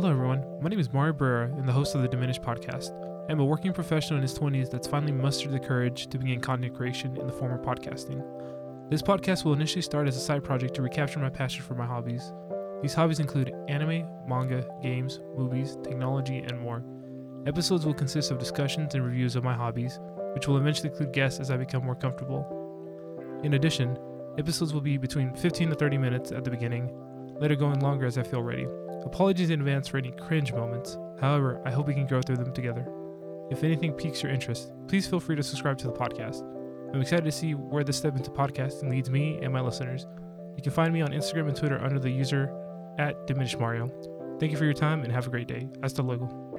Hello, everyone. My name is Mario Barrera and the host of the Diminished podcast. I'm a working professional in his 20s that's finally mustered the courage to begin content creation in the form of podcasting. This podcast will initially start as a side project to recapture my passion for my hobbies. These hobbies include anime, manga, games, movies, technology, and more. Episodes will consist of discussions and reviews of my hobbies, which will eventually include guests as I become more comfortable. In addition, episodes will be between 15 to 30 minutes at the beginning, later going longer as I feel ready. Apologies in advance for any cringe moments. However, I hope we can grow through them together. If anything piques your interest, please feel free to subscribe to the podcast. I'm excited to see where this step into podcasting leads me and my listeners. You can find me on Instagram and Twitter under the user at Diminished Mario. Thank you for your time and have a great day. Hasta luego.